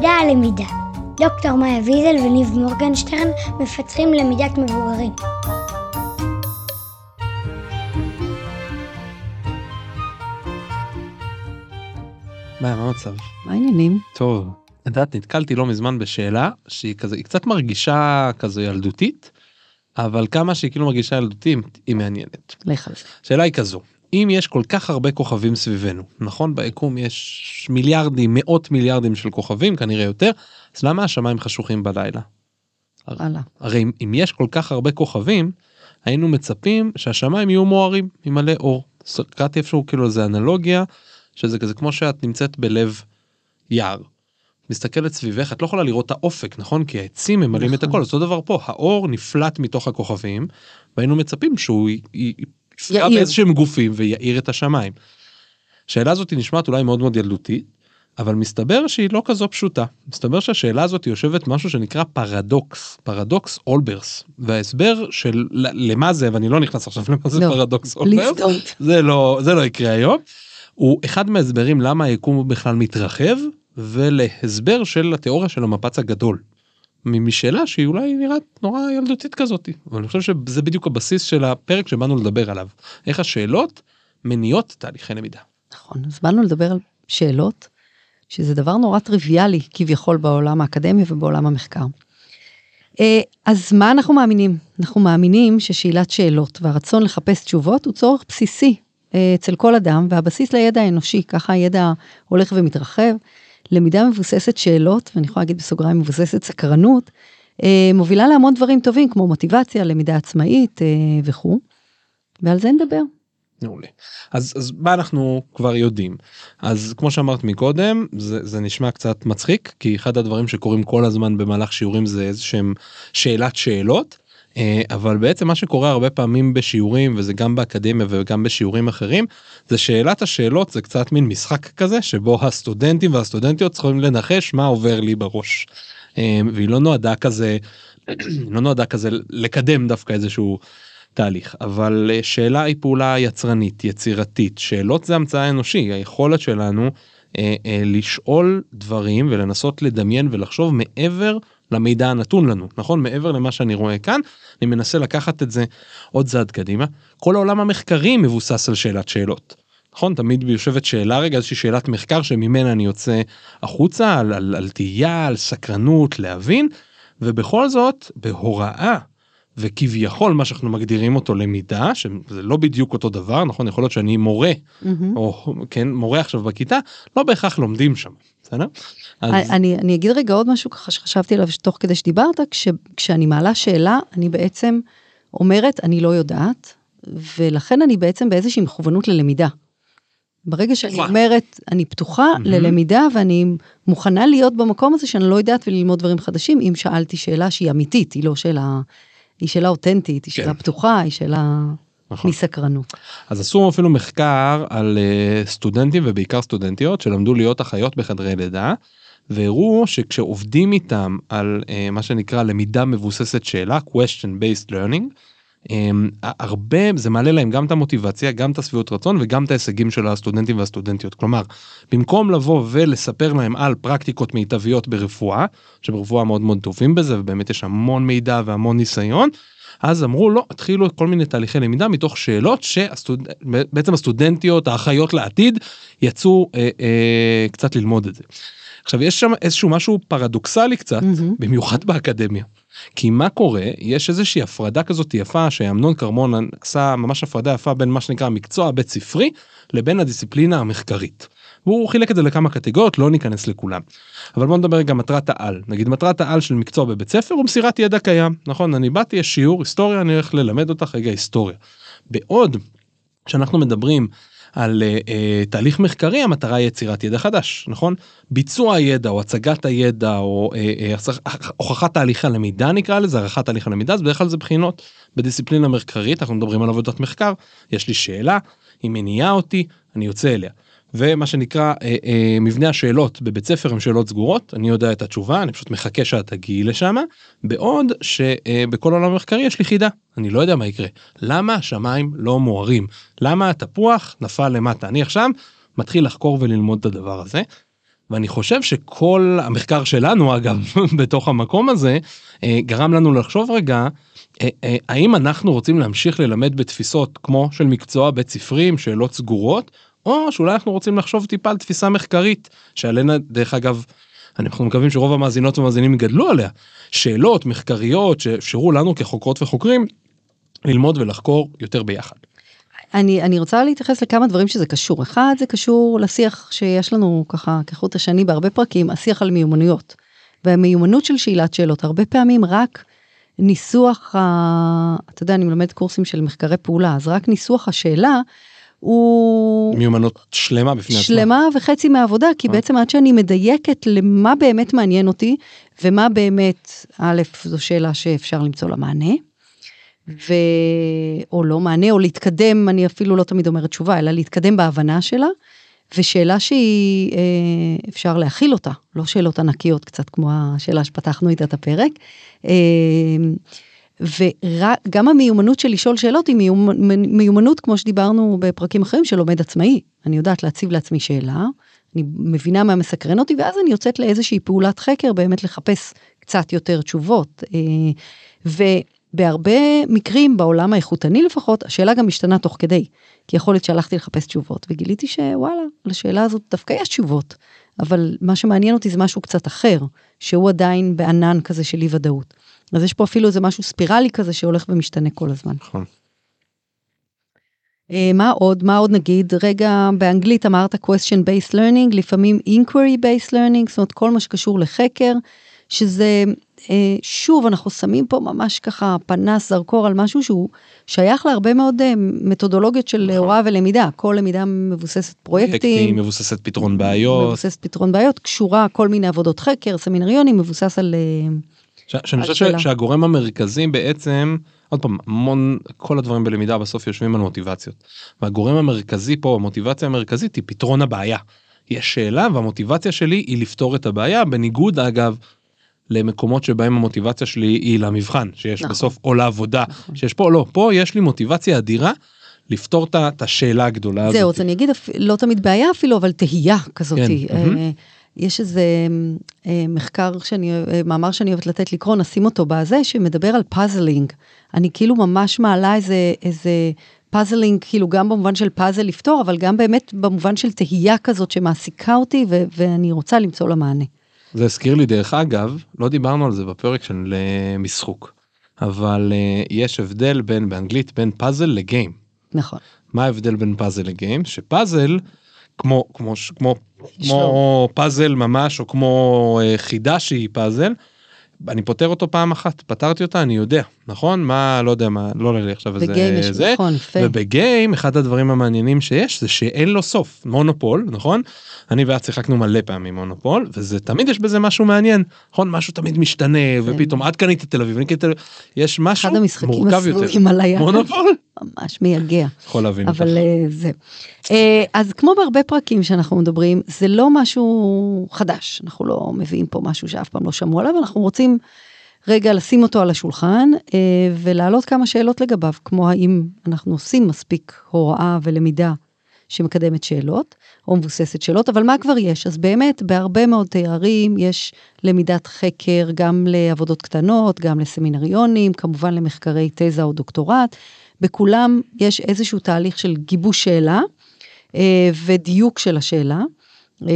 למידה על למידה. דוקטור מאיה ויזל וניב מורגנשטרן מפתחים למידת מבוגרים. מה, מה המצב? מה העניינים? טוב. את יודעת, נתקלתי לא מזמן בשאלה שהיא כזה, היא קצת מרגישה כזה ילדותית, אבל כמה שהיא כאילו מרגישה ילדותית, היא מעניינת. לך על זה. השאלה היא כזו, אם יש כל כך הרבה כוכבים סביבנו, נכון? ביקום יש מיליארדים, מאות מיליארדים של כוכבים, כנראה יותר, אז למה השמיים חשוכים בלילה? וואלה. הרי אם- אם יש כל כך הרבה כוכבים, היינו מצפים שהשמיים יהיו מוארים, עם מלא אור. קראתי איפשהו כאילו איזה אנלוגיה, שזה כזה כמו שאת נמצאת בלב יער. מסתכלת סביבך, את לא יכולה לראות את האופק, נכון? כי העצים ממלאים את נכון. הכל, אז אותו דבר פה, האור נפלט מתוך הכוכבים, והיינו מצפים שהוא י- י- יפגע יאיר. באיזשהם גופים ויאיר את השמיים. השאלה הזאת נשמעת אולי מאוד מאוד ילדותית, אבל מסתבר שהיא לא כזו פשוטה. מסתבר שהשאלה הזאת יושבת משהו שנקרא פרדוקס, פרדוקס אולברס, וההסבר של למה זה, ואני לא נכנס עכשיו למה זה לא, פרדוקס אולברס. זה לא, זה לא יקרה היום, הוא אחד מההסברים למה היקום בכלל מתרחב, ולהסבר של התיאוריה של המפץ הגדול. משאלה שהיא אולי נראית נורא ילדותית כזאת, אבל אני חושב שזה בדיוק הבסיס של הפרק שבאנו לדבר עליו. איך השאלות מניעות תהליכי למידה. נכון, אז באנו לדבר על שאלות, שזה דבר נורא טריוויאלי כביכול בעולם האקדמי ובעולם המחקר. אה, אז מה אנחנו מאמינים? אנחנו מאמינים ששאלת שאלות והרצון לחפש תשובות הוא צורך בסיסי אה, אצל כל אדם, והבסיס לידע האנושי, ככה הידע הולך ומתרחב. למידה מבוססת שאלות, ואני יכולה להגיד בסוגריים מבוססת סקרנות, אה, מובילה להמון דברים טובים כמו מוטיבציה, למידה עצמאית אה, וכו', ועל זה נדבר. מעולה. אז, אז מה אנחנו כבר יודעים? אז כמו שאמרת מקודם, זה, זה נשמע קצת מצחיק, כי אחד הדברים שקורים כל הזמן במהלך שיעורים זה איזה שהם שאלת שאלות, אבל בעצם מה שקורה הרבה פעמים בשיעורים, וזה גם באקדמיה וגם בשיעורים אחרים, זה שאלת השאלות זה קצת מין משחק כזה, שבו הסטודנטים והסטודנטיות צריכים לנחש מה עובר לי בראש. אה, והיא לא נועדה כזה, לא נועדה כזה לקדם דווקא איזשהו תהליך אבל אה, שאלה היא פעולה יצרנית יצירתית שאלות זה המצאה אנושי היכולת שלנו אה, אה, לשאול דברים ולנסות לדמיין ולחשוב מעבר למידע הנתון לנו נכון מעבר למה שאני רואה כאן אני מנסה לקחת את זה עוד צעד קדימה כל העולם המחקרי מבוסס על שאלת שאלות. נכון תמיד יושבת שאלה רגע איזושהי שאלת מחקר שממנה אני יוצא החוצה על, על, על תהייה על סקרנות להבין ובכל זאת בהוראה וכביכול מה שאנחנו מגדירים אותו למידה שזה לא בדיוק אותו דבר נכון יכול להיות שאני מורה מהמם. או כן מורה עכשיו בכיתה לא בהכרח לומדים שם בסדר? אז אני, אני אגיד רגע עוד משהו ככה שחשבתי עליו תוך כדי שדיברת, כש, כשאני מעלה שאלה, אני בעצם אומרת, אני לא יודעת, ולכן אני בעצם באיזושהי מכוונות ללמידה. ברגע שאני פתוחה. אומרת, אני פתוחה מהמם. ללמידה ואני מוכנה להיות במקום הזה שאני לא יודעת וללמוד דברים חדשים, אם שאלתי שאלה שהיא אמיתית, היא לא שאלה, היא שאלה אותנטית, היא שאלה כן. פתוחה, היא שאלה נכון. מסקרנות. אז עשו אפילו מחקר על אה, סטודנטים ובעיקר סטודנטיות שלמדו להיות אחיות בחדרי לידה. והראו שכשעובדים איתם על אה, מה שנקרא למידה מבוססת שאלה question based learning אה, הרבה זה מעלה להם גם את המוטיבציה גם את השביעות רצון וגם את ההישגים של הסטודנטים והסטודנטיות כלומר במקום לבוא ולספר להם על פרקטיקות מיטביות ברפואה שברפואה מאוד מאוד טובים בזה ובאמת יש המון מידע והמון ניסיון. אז אמרו לא התחילו כל מיני תהליכי למידה מתוך שאלות שבעצם הסטודנטיות האחיות לעתיד יצאו אה, אה, קצת ללמוד את זה. עכשיו יש שם איזשהו משהו פרדוקסלי קצת מהמם. במיוחד באקדמיה. כי מה קורה יש איזושהי הפרדה כזאת יפה שאמנון כרמון עשה ממש הפרדה יפה בין מה שנקרא המקצוע הבית ספרי לבין הדיסציפלינה המחקרית. והוא חילק את זה לכמה קטגוריות לא ניכנס לכולם. אבל בוא נדבר רגע מטרת העל נגיד מטרת העל של מקצוע בבית ספר הוא מסירת ידע קיים נכון אני באתי יש שיעור היסטוריה אני הולך ללמד אותך רגע היסטוריה. בעוד שאנחנו מדברים על uh, uh, תהליך מחקרי המטרה היא יצירת ידע חדש נכון ביצוע הידע או הצגת הידע או uh, uh, הוכחת תהליך הלמידה נקרא לזה הערכת תהליך הלמידה אז בדרך כלל זה בחינות בדיסציפלינה מחקרית אנחנו מדברים על עבודת מחקר יש לי שאלה היא מניעה אותי אני יוצא אליה. ומה שנקרא אה, אה, מבנה השאלות בבית ספר הם שאלות סגורות. אני יודע את התשובה אני פשוט מחכה שאת תגיעי לשם בעוד שבכל העולם המחקרי יש לי חידה. אני לא יודע מה יקרה. למה השמיים לא מוארים? למה התפוח נפל למטה? אני עכשיו מתחיל לחקור וללמוד את הדבר הזה. ואני חושב שכל המחקר שלנו אגב בתוך המקום הזה אה, גרם לנו לחשוב רגע אה, אה, האם אנחנו רוצים להמשיך ללמד בתפיסות כמו של מקצוע בית ספרי עם שאלות סגורות או שאולי אנחנו רוצים לחשוב טיפה על תפיסה מחקרית שעליה דרך אגב אנחנו מקווים שרוב המאזינות ומאזינים יגדלו עליה שאלות מחקריות שאפשרו לנו כחוקרות וחוקרים ללמוד ולחקור יותר ביחד. אני, אני רוצה להתייחס לכמה דברים שזה קשור. אחד, זה קשור לשיח שיש לנו ככה כחוט השני בהרבה פרקים, השיח על מיומנויות. והמיומנות של שאלת שאלות, הרבה פעמים רק ניסוח, ה... אתה יודע, אני מלמד קורסים של מחקרי פעולה, אז רק ניסוח השאלה הוא... מיומנות שלמה בפני עצמה. שלמה וחצי מהעבודה, כי אה. בעצם עד שאני מדייקת למה באמת מעניין אותי, ומה באמת, א', זו שאלה שאפשר למצוא לה מענה. ו... או לא מענה, או להתקדם, אני אפילו לא תמיד אומרת תשובה, אלא להתקדם בהבנה שלה, ושאלה שהיא, אה, אפשר להכיל אותה, לא שאלות ענקיות קצת כמו השאלה שפתחנו איתה את הפרק. אה, וגם המיומנות של לשאול שאלות היא מיומנות, כמו שדיברנו בפרקים אחרים, של לומד עצמאי. אני יודעת להציב לעצמי שאלה, אני מבינה מה מסקרן אותי, ואז אני יוצאת לאיזושהי פעולת חקר, באמת לחפש קצת יותר תשובות. אה, ו... בהרבה מקרים בעולם האיכותני לפחות השאלה גם משתנה תוך כדי כי יכול להיות שהלכתי לחפש תשובות וגיליתי שוואלה לשאלה הזאת דווקא יש תשובות אבל מה שמעניין אותי זה משהו קצת אחר שהוא עדיין בענן כזה של אי ודאות. אז יש פה אפילו איזה משהו ספירלי כזה שהולך ומשתנה כל הזמן. נכון. אה, מה עוד מה עוד נגיד רגע באנגלית אמרת question based learning לפעמים inquiry based learning זאת אומרת כל מה שקשור לחקר שזה אה, שוב אנחנו שמים פה ממש ככה פנס זרקור על משהו שהוא שייך להרבה מאוד אה, מתודולוגיות של נכון. הוראה ולמידה כל למידה מבוססת פרויקטים מבוססת פתרון בעיות מבוססת פתרון בעיות קשורה כל מיני עבודות חקר סמינריונים מבוסס על. שאני חושב שהגורם המרכזי בעצם עוד פעם המון כל הדברים בלמידה בסוף יושבים על מוטיבציות והגורם המרכזי פה המוטיבציה המרכזית היא פתרון הבעיה. יש שאלה והמוטיבציה שלי היא לפתור את הבעיה בניגוד אגב למקומות שבהם המוטיבציה שלי היא למבחן שיש נכון. בסוף או לעבודה נכון. שיש פה לא פה יש לי מוטיבציה אדירה. לפתור את השאלה הגדולה הזאת. זהו, אז אני אגיד לא תמיד בעיה אפילו, אבל תהייה כזאת. כן. אה, יש איזה אה, מחקר שאני, אה, מאמר שאני אוהבת לתת לקרוא, נשים אותו בזה, שמדבר על puzzling. אני כאילו ממש מעלה איזה, איזה puzzling, כאילו גם במובן של פאזל לפתור, אבל גם באמת במובן של תהייה כזאת שמעסיקה אותי, ו- ואני רוצה למצוא לה מענה. זה הזכיר לי דרך אגב לא דיברנו על זה בפרק של אה, משחוק אבל uh, יש הבדל בין באנגלית בין puzzle ל game. נכון. מה ההבדל בין puzzle ל game ש puzzle כמו כמו כמו כמו פאזל ממש או כמו uh, חידה שהיא פאזל אני פותר אותו פעם אחת. פתרתי אותה אני יודע נכון? מה לא יודע מה לא עולה לי עכשיו איזה זה. נכון, ובגיים אחד הדברים המעניינים שיש זה שאין לו סוף. מונופול נכון? אני ואת שיחקנו מלא פעמים מונופול וזה תמיד יש בזה משהו מעניין נכון? משהו תמיד משתנה כן. ופתאום את קנית תל אביב יש משהו מורכב יותר. מונופול ממש מייגע יכול להבין אבל אה, זה אה, אז כמו בהרבה פרקים שאנחנו מדברים זה לא משהו חדש אנחנו לא מביאים פה משהו שאף פעם לא שמעו עליו אנחנו רוצים. רגע לשים אותו על השולחן אה, ולהעלות כמה שאלות לגביו, כמו האם אנחנו עושים מספיק הוראה ולמידה שמקדמת שאלות, או מבוססת שאלות, אבל מה כבר יש? אז באמת, בהרבה מאוד תארים יש למידת חקר גם לעבודות קטנות, גם לסמינריונים, כמובן למחקרי תזה או דוקטורט. בכולם יש איזשהו תהליך של גיבוש שאלה אה, ודיוק של השאלה. אה,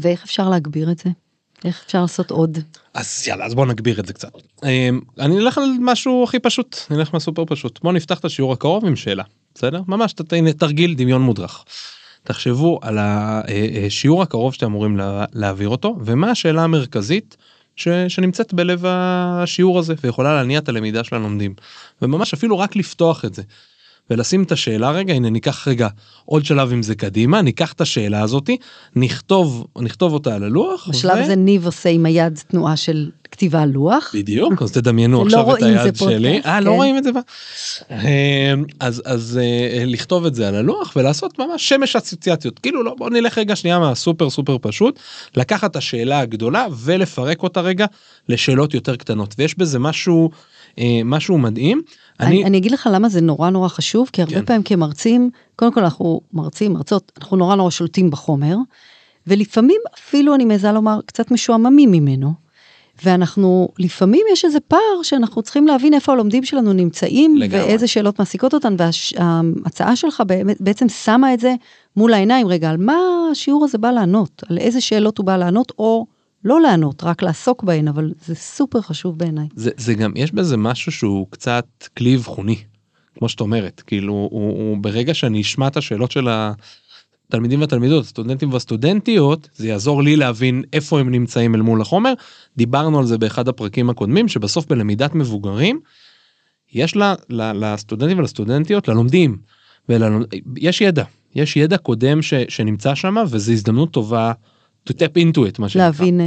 ואיך אפשר להגביר את זה? איך אפשר לעשות עוד? אז יאללה אז בוא נגביר את זה קצת. אמ, אני אלך על משהו הכי פשוט נלך מהסופר פשוט בוא נפתח את השיעור הקרוב עם שאלה בסדר ממש תרגיל דמיון מודרך. תחשבו על השיעור אה, אה, הקרוב שאתם אמורים להעביר אותו ומה השאלה המרכזית ש, שנמצאת בלב השיעור הזה ויכולה להניע את הלמידה של הלומדים וממש אפילו רק לפתוח את זה. ולשים את השאלה רגע הנה ניקח רגע עוד שלב עם זה קדימה ניקח את השאלה הזאתי נכתוב נכתוב אותה על הלוח. בשלב ו... הזה ניב עושה עם היד תנועה של כתיבה על לוח. בדיוק אז תדמיינו לא עכשיו את היד שלי. אה לא כן. רואים את זה. אמ, אז אז אה, לכתוב את זה על הלוח ולעשות ממש שמש אסוציאציות כאילו לא בוא נלך רגע שנייה מהסופר סופר פשוט לקחת את השאלה הגדולה ולפרק אותה רגע לשאלות יותר קטנות ויש בזה משהו אה, משהו מדהים. אני, אני אגיד לך למה זה נורא נורא חשוב כי הרבה כן. פעמים כמרצים קודם כל אנחנו מרצים מרצות אנחנו נורא נורא שולטים בחומר. ולפעמים אפילו, אני מעיזה לומר, קצת משועממים ממנו. ואנחנו, לפעמים יש איזה פער שאנחנו צריכים להבין איפה הלומדים שלנו נמצאים, לגמרי. ואיזה שאלות מעסיקות אותן, וההצעה שלך באמת, בעצם שמה את זה מול העיניים, רגע, על מה השיעור הזה בא לענות? על איזה שאלות הוא בא לענות, או לא לענות, רק לעסוק בהן, אבל זה סופר חשוב בעיניי. זה, זה גם, יש בזה משהו שהוא קצת כלי אבחוני, כמו שאת אומרת, כאילו, הוא, הוא ברגע שאני אשמע את השאלות של התלמידים והתלמידות, הסטודנטים והסטודנטיות, זה יעזור לי להבין איפה הם נמצאים אל מול החומר. דיברנו על זה באחד הפרקים הקודמים, שבסוף בלמידת מבוגרים, יש לה, לה, לסטודנטים ולסטודנטיות, ללומדים, וללומד, יש ידע, יש ידע קודם ש, שנמצא שם, וזו הזדמנות טובה to tap into it, מה שנקרא. להבין, אה,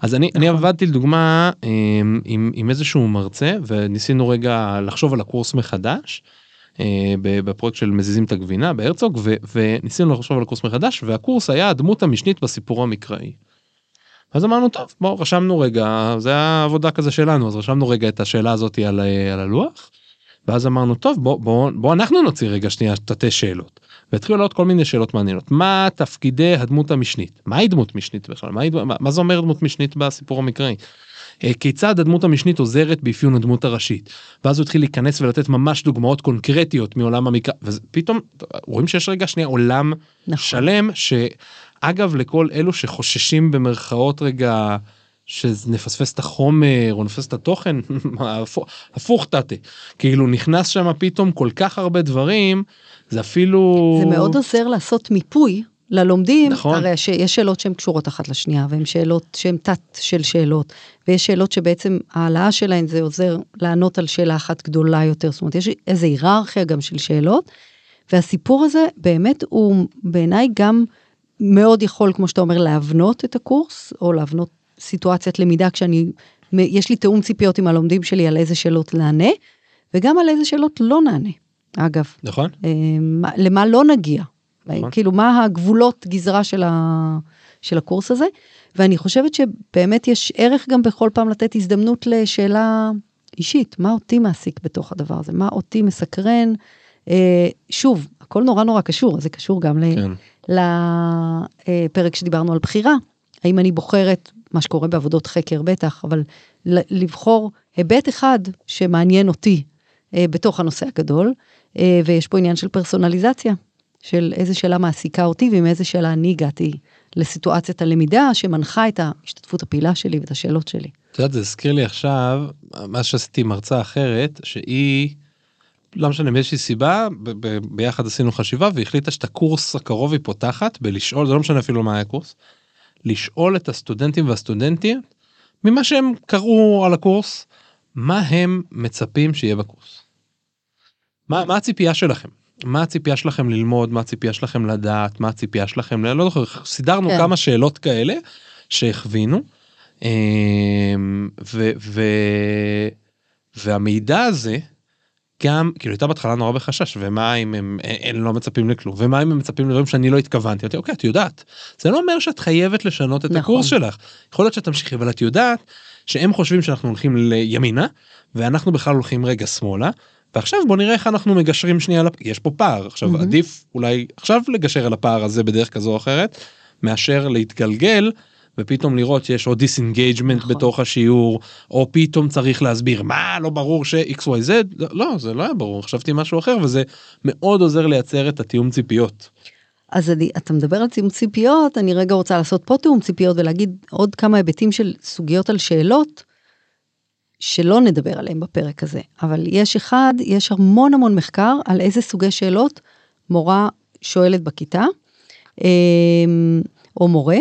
אז אני, אני נכון. עבדתי לדוגמה עם, עם, עם איזשהו מרצה וניסינו רגע לחשוב על הקורס מחדש אה, בפרויקט של מזיזים את הגבינה בהרצוג ו, וניסינו לחשוב על הקורס מחדש והקורס היה הדמות המשנית בסיפור המקראי. אז אמרנו טוב בוא רשמנו רגע זה היה עבודה כזה שלנו אז רשמנו רגע את השאלה הזאת על, על הלוח. ואז אמרנו טוב בוא בוא בוא אנחנו נוציא רגע שנייה תתי שאלות. והתחילו לעלות כל מיני שאלות מעניינות מה תפקידי הדמות המשנית מה היא דמות משנית בכלל מה, מה, מה זה אומר דמות משנית בסיפור המקראי. אה, כיצד הדמות המשנית עוזרת באפיון הדמות הראשית ואז הוא התחיל להיכנס ולתת ממש דוגמאות קונקרטיות מעולם המקרא ופתאום רואים שיש רגע שנייה עולם נכון. שלם שאגב לכל אלו שחוששים במרכאות רגע שנפספס את החומר או נפספס את התוכן הפוך- תתה כאילו נכנס שם פתאום כל כך הרבה דברים זה אפילו זה מאוד עוזר לעשות מיפוי ללומדים, נכון. הרי שיש שאלות שהן קשורות אחת לשנייה, והן שאלות שהן תת של שאלות, ויש שאלות שבעצם ההעלאה שלהן זה עוזר לענות על שאלה אחת גדולה יותר, זאת אומרת יש איזו היררכיה גם של שאלות, והסיפור הזה באמת הוא בעיניי גם מאוד יכול, כמו שאתה אומר, להבנות את הקורס, או להבנות סיטואציית למידה כשאני, יש לי תיאום ציפיות עם הלומדים שלי על איזה שאלות נענה, וגם על איזה שאלות לא נענה, אגב. נכון. אה, מה- למה לא נגיע, נכון. כאילו מה הגבולות גזרה של, ה, של הקורס הזה, ואני חושבת שבאמת יש ערך גם בכל פעם לתת הזדמנות לשאלה אישית, מה אותי מעסיק בתוך הדבר הזה, מה אותי מסקרן, אה, שוב, הכל נורא נורא קשור, זה קשור גם כן. לפרק שדיברנו על בחירה, האם אני בוחרת, מה שקורה בעבודות חקר בטח, אבל לבחור היבט אחד שמעניין אותי אה, בתוך הנושא הגדול, אה, ויש פה עניין של פרסונליזציה, של איזה שאלה מעסיקה אותי ועם איזה שאלה אני הגעתי לסיטואציית הלמידה שמנחה את ההשתתפות הפעילה שלי ואת השאלות שלי. את יודעת, זה הזכיר לי עכשיו מה שעשיתי עם מרצה אחרת שהיא לא משנה מאיזושהי סיבה ב- ב- ביחד עשינו חשיבה והחליטה שאת הקורס הקרוב היא פותחת בלשאול זה לא משנה אפילו מה היה הקורס. לשאול את הסטודנטים והסטודנטיות ממה שהם קראו על הקורס מה הם מצפים שיהיה בקורס. מה, מה הציפייה שלכם? מה הציפייה שלכם ללמוד מה הציפייה שלכם לדעת מה הציפייה שלכם ל- לא זוכר סידרנו כן. כמה שאלות כאלה שהכווינו. ו, ו, והמידע הזה גם כאילו הייתה בהתחלה נורא בחשש ומה אם הם, הם לא מצפים לכלום? ומה אם הם מצפים לדברים שאני לא התכוונתי? אמרתי, אוקיי את יודעת. זה לא אומר שאת חייבת לשנות את נכון. הקורס שלך. יכול להיות שאת תמשיכי אבל את יודעת שהם חושבים שאנחנו הולכים ימינה ואנחנו בכלל הולכים רגע שמאלה ועכשיו בוא נראה איך אנחנו מגשרים שנייה על הפ... יש פה פער. עכשיו מהמם. עדיף אולי עכשיו לגשר על הפער הזה בדרך כזו או אחרת מאשר להתגלגל ופתאום לראות שיש עוד disengagement נכון. בתוך השיעור או פתאום צריך להסביר מה לא ברור ש-XYZ לא, לא זה לא היה ברור חשבתי משהו אחר וזה מאוד עוזר לייצר את התיאום ציפיות. אז אני, אתה מדבר על תיאום ציפיות, אני רגע רוצה לעשות פה תיאום ציפיות ולהגיד עוד כמה היבטים של סוגיות על שאלות, שלא נדבר עליהם בפרק הזה. אבל יש אחד, יש המון המון מחקר על איזה סוגי שאלות מורה שואלת בכיתה, אמ, או מורה,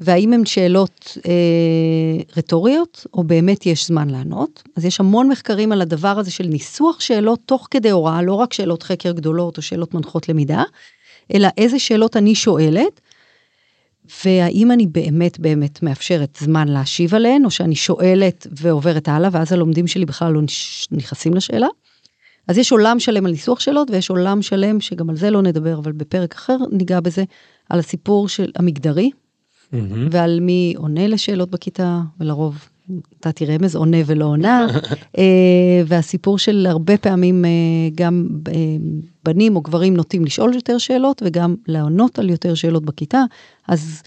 והאם הן שאלות אה, רטוריות, או באמת יש זמן לענות. אז יש המון מחקרים על הדבר הזה של ניסוח שאלות תוך כדי הוראה, לא רק שאלות חקר גדולות או שאלות מנחות למידה, אלא איזה שאלות אני שואלת, והאם אני באמת באמת מאפשרת זמן להשיב עליהן, או שאני שואלת ועוברת הלאה, ואז הלומדים שלי בכלל לא נכנסים לשאלה. אז יש עולם שלם על ניסוח שאלות, ויש עולם שלם שגם על זה לא נדבר, אבל בפרק אחר ניגע בזה, על הסיפור של המגדרי. ועל מי עונה לשאלות בכיתה, ולרוב נתתי רמז, עונה ולא עונה, אה, והסיפור של הרבה פעמים אה, גם אה, בנים או גברים נוטים לשאול יותר שאלות, וגם לענות על יותר שאלות בכיתה, אז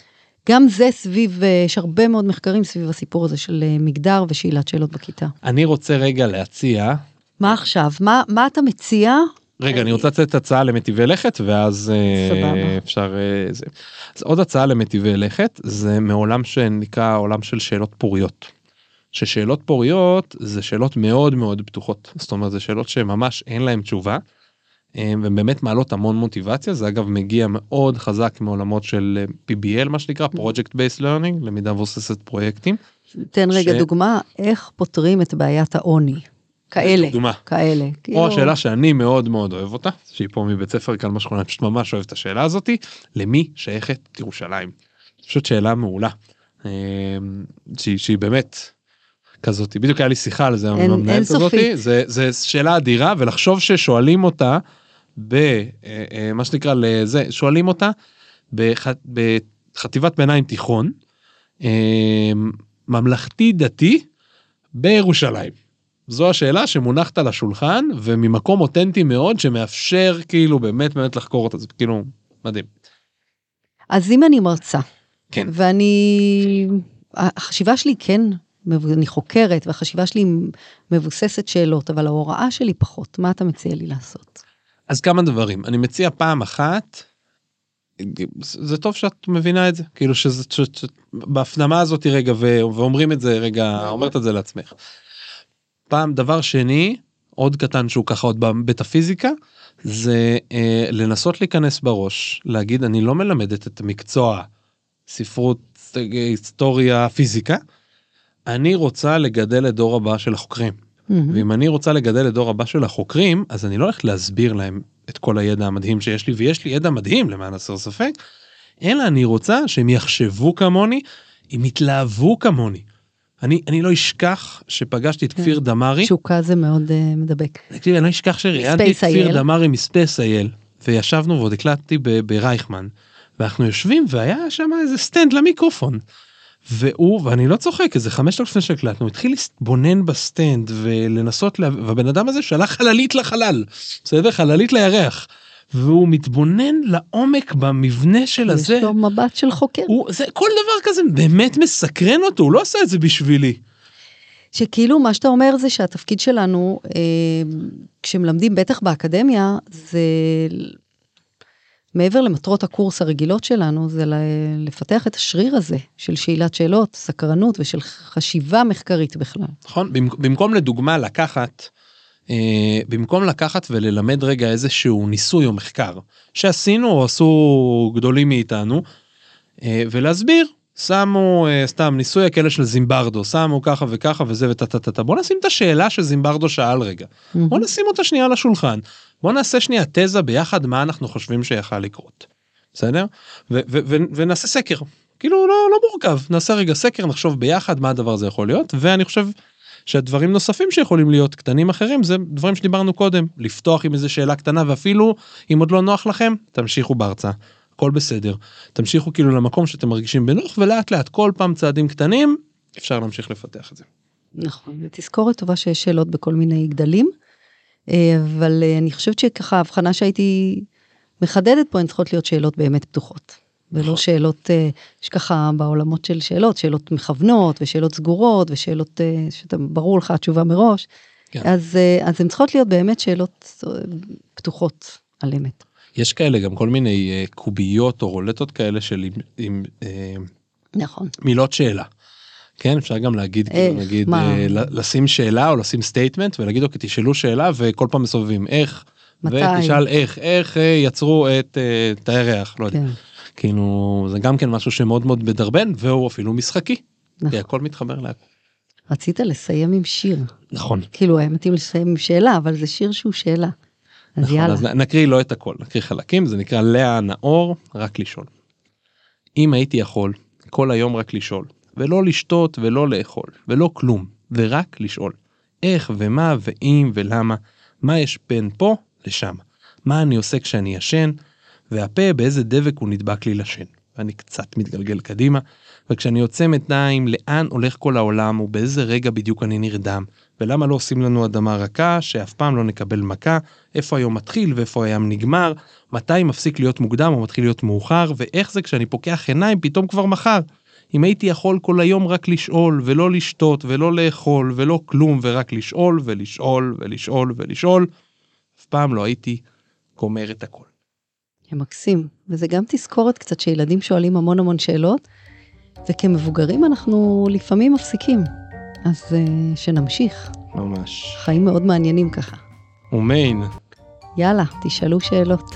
גם זה סביב, יש הרבה מאוד מחקרים סביב הסיפור הזה של מגדר ושאלת שאלות בכיתה. אני רוצה רגע להציע, מה עכשיו? מה, מה אתה מציע? רגע, אני רוצה לתת הצעה למטיבי לכת, ואז אה, סבבה. אפשר... אה, זה. אז עוד הצעה למטיבי לכת, זה מעולם שנקרא עולם של שאלות פוריות. ששאלות פוריות זה שאלות מאוד מאוד פתוחות, זאת אומרת זה שאלות שממש אין להם תשובה. אה, והן באמת מעלות המון מוטיבציה, זה אגב מגיע מאוד חזק מעולמות של PBL מה שנקרא, Project Based Learning, למידה מבוססת פרויקטים. תן רגע ש- דוגמה, איך פותרים את בעיית העוני. כאלה, דוגמה. כאלה. או כאילו, השאלה שאני מאוד מאוד אוהב אותה, שהיא פה מבית ספר כאן בשכונה, אני פשוט ממש אוהב את השאלה הזאתי, למי שייכת ירושלים? פשוט שאלה מעולה. אה, שהיא, שהיא באמת כזאת, בדיוק היה לי שיחה על זה עם אין- המנהלת הזאתי, אינסופית. זה, זה שאלה אדירה ולחשוב ששואלים אותה במה שנקרא לזה, שואלים אותה בח, בחטיבת ביניים תיכון, אה, ממלכתי דתי בירושלים. זו השאלה שמונחת על השולחן וממקום אותנטי מאוד שמאפשר כאילו באמת באמת לחקור אותה זה כאילו מדהים. אז אם אני מרצה, כן. ואני, החשיבה שלי כן, אני חוקרת, והחשיבה שלי מבוססת שאלות, אבל ההוראה שלי פחות, מה אתה מציע לי לעשות? אז כמה דברים אני מציע פעם אחת. זה טוב שאת מבינה את זה כאילו שזה בהפנמה הזאת רגע ואומרים את זה רגע אומרת את זה לעצמך. פעם דבר שני עוד קטן שהוא ככה עוד בהיבט הפיזיקה זה אה, לנסות להיכנס בראש להגיד אני לא מלמדת את המקצוע ספרות אה, היסטוריה פיזיקה. אני רוצה לגדל את דור הבא של החוקרים. ואם אני רוצה לגדל את דור הבא של החוקרים אז אני לא הולך להסביר להם את כל הידע המדהים שיש לי ויש לי ידע מדהים למען הסר ספק. אלא אני רוצה שהם יחשבו כמוני, הם יתלהבו כמוני. אני אני לא אשכח שפגשתי את כן. כפיר דמארי, תשוקה זה מאוד uh, מדבק. תקשיבי, אני לא אשכח שראיינתי את כפיר. דמארי מ SpaceIL וישבנו ועוד הקלטתי ברייכמן ואנחנו יושבים והיה שם איזה סטנד למיקרופון. והוא ואני לא צוחק איזה חמש דקות לפני שהקלטנו התחיל להתבונן ב סטנד ולנסות לה... והבן אדם הזה שלח חללית לחלל בסדר חללית לירח והוא מתבונן לעומק במבנה של יש הזה לו מבט של חוקר. הוא זה כל דבר כזה באמת מסקרן אותו הוא לא עשה את זה בשבילי. שכאילו מה שאתה אומר זה שהתפקיד שלנו, אה, כשמלמדים בטח באקדמיה, זה מעבר למטרות הקורס הרגילות שלנו, זה לפתח את השריר הזה של שאלת שאלות, סקרנות ושל חשיבה מחקרית בכלל. נכון במק- במקום לדוגמה לקחת במקום לקחת וללמד רגע איזשהו ניסוי או מחקר שעשינו או עשו גדולים מאיתנו אה, ולהסביר שמו אה, סתם ניסוי הכלא של זימברדו שמו ככה וככה וזה וטה טה טה טה בוא נשים את השאלה שזימברדו שאל רגע. בוא נשים אותה שנייה על השולחן. בוא נעשה שנייה תזה ביחד מה אנחנו חושבים שיכל לקרות. בסדר? ו- ו- ו- ונעשה סקר. כאילו לא לא מורכב. נעשה רגע סקר נחשוב ביחד מה הדבר הזה יכול להיות ואני חושב שהדברים נוספים שיכולים להיות קטנים אחרים זה דברים שדיברנו קודם לפתוח עם איזה שאלה קטנה ואפילו אם עוד לא נוח לכם תמשיכו בהרצאה הכל בסדר תמשיכו כאילו למקום שאתם מרגישים בנוח ולאט לאט כל פעם צעדים קטנים אפשר להמשיך לפתח את זה. נכון, ותזכורת טובה שיש שאלות בכל מיני גדלים, אה, אבל אה, אני חושבת שככה ההבחנה שהייתי מחדדת פה, הן צריכות להיות שאלות באמת פתוחות. ולא נכון. שאלות אה, שככה בעולמות של שאלות, שאלות מכוונות ושאלות סגורות ושאלות אה, שאתה ברור לך התשובה מראש. כן. אז, אה, אז הן צריכות להיות באמת שאלות פתוחות על אמת. יש כאלה גם כל מיני קוביות או רולטות כאלה של עם, עם נכון. מילות שאלה. כן אפשר גם להגיד כאילו, איך? נגיד מה? אה, לשים שאלה או לשים statement ולהגיד אוקיי תשאלו שאלה וכל פעם מסובבים איך מתי? ותשאל איך איך יצרו את אה, תאי הריח לא יודע כן. כאילו זה גם כן משהו שמאוד מאוד מדרבן והוא אפילו משחקי. נכון. כי הכל מתחבר להכל. רצית לסיים עם שיר. נכון. כאילו היה מתאים לסיים עם שאלה, אבל זה שיר שהוא שאלה. אז נכון, יאללה. אז נקריא לא את הכל נקריא חלקים זה נקרא לאה נאור רק לשאול. אם הייתי יכול כל היום רק לשאול ולא לשתות ולא לאכול ולא כלום ורק לשאול איך ומה ואם ולמה מה יש בין פה לשם מה אני עושה כשאני ישן והפה באיזה דבק הוא נדבק לי לשן. ואני קצת מתגלגל קדימה, וכשאני עוצם עיניים לאן הולך כל העולם ובאיזה רגע בדיוק אני נרדם, ולמה לא עושים לנו אדמה רכה שאף פעם לא נקבל מכה, איפה היום מתחיל ואיפה הים נגמר, מתי מפסיק להיות מוקדם או מתחיל להיות מאוחר, ואיך זה כשאני פוקח עיניים פתאום כבר מחר. אם הייתי יכול כל היום רק לשאול ולא לשתות ולא לאכול ולא כלום ורק לשאול ולשאול ולשאול ולשאול, אף פעם לא הייתי גומר את הכל. מקסים, וזה גם תזכורת קצת שילדים שואלים המון המון שאלות, וכמבוגרים אנחנו לפעמים מפסיקים. אז uh, שנמשיך, ממש. חיים מאוד מעניינים ככה. ומיין. יאללה, תשאלו שאלות.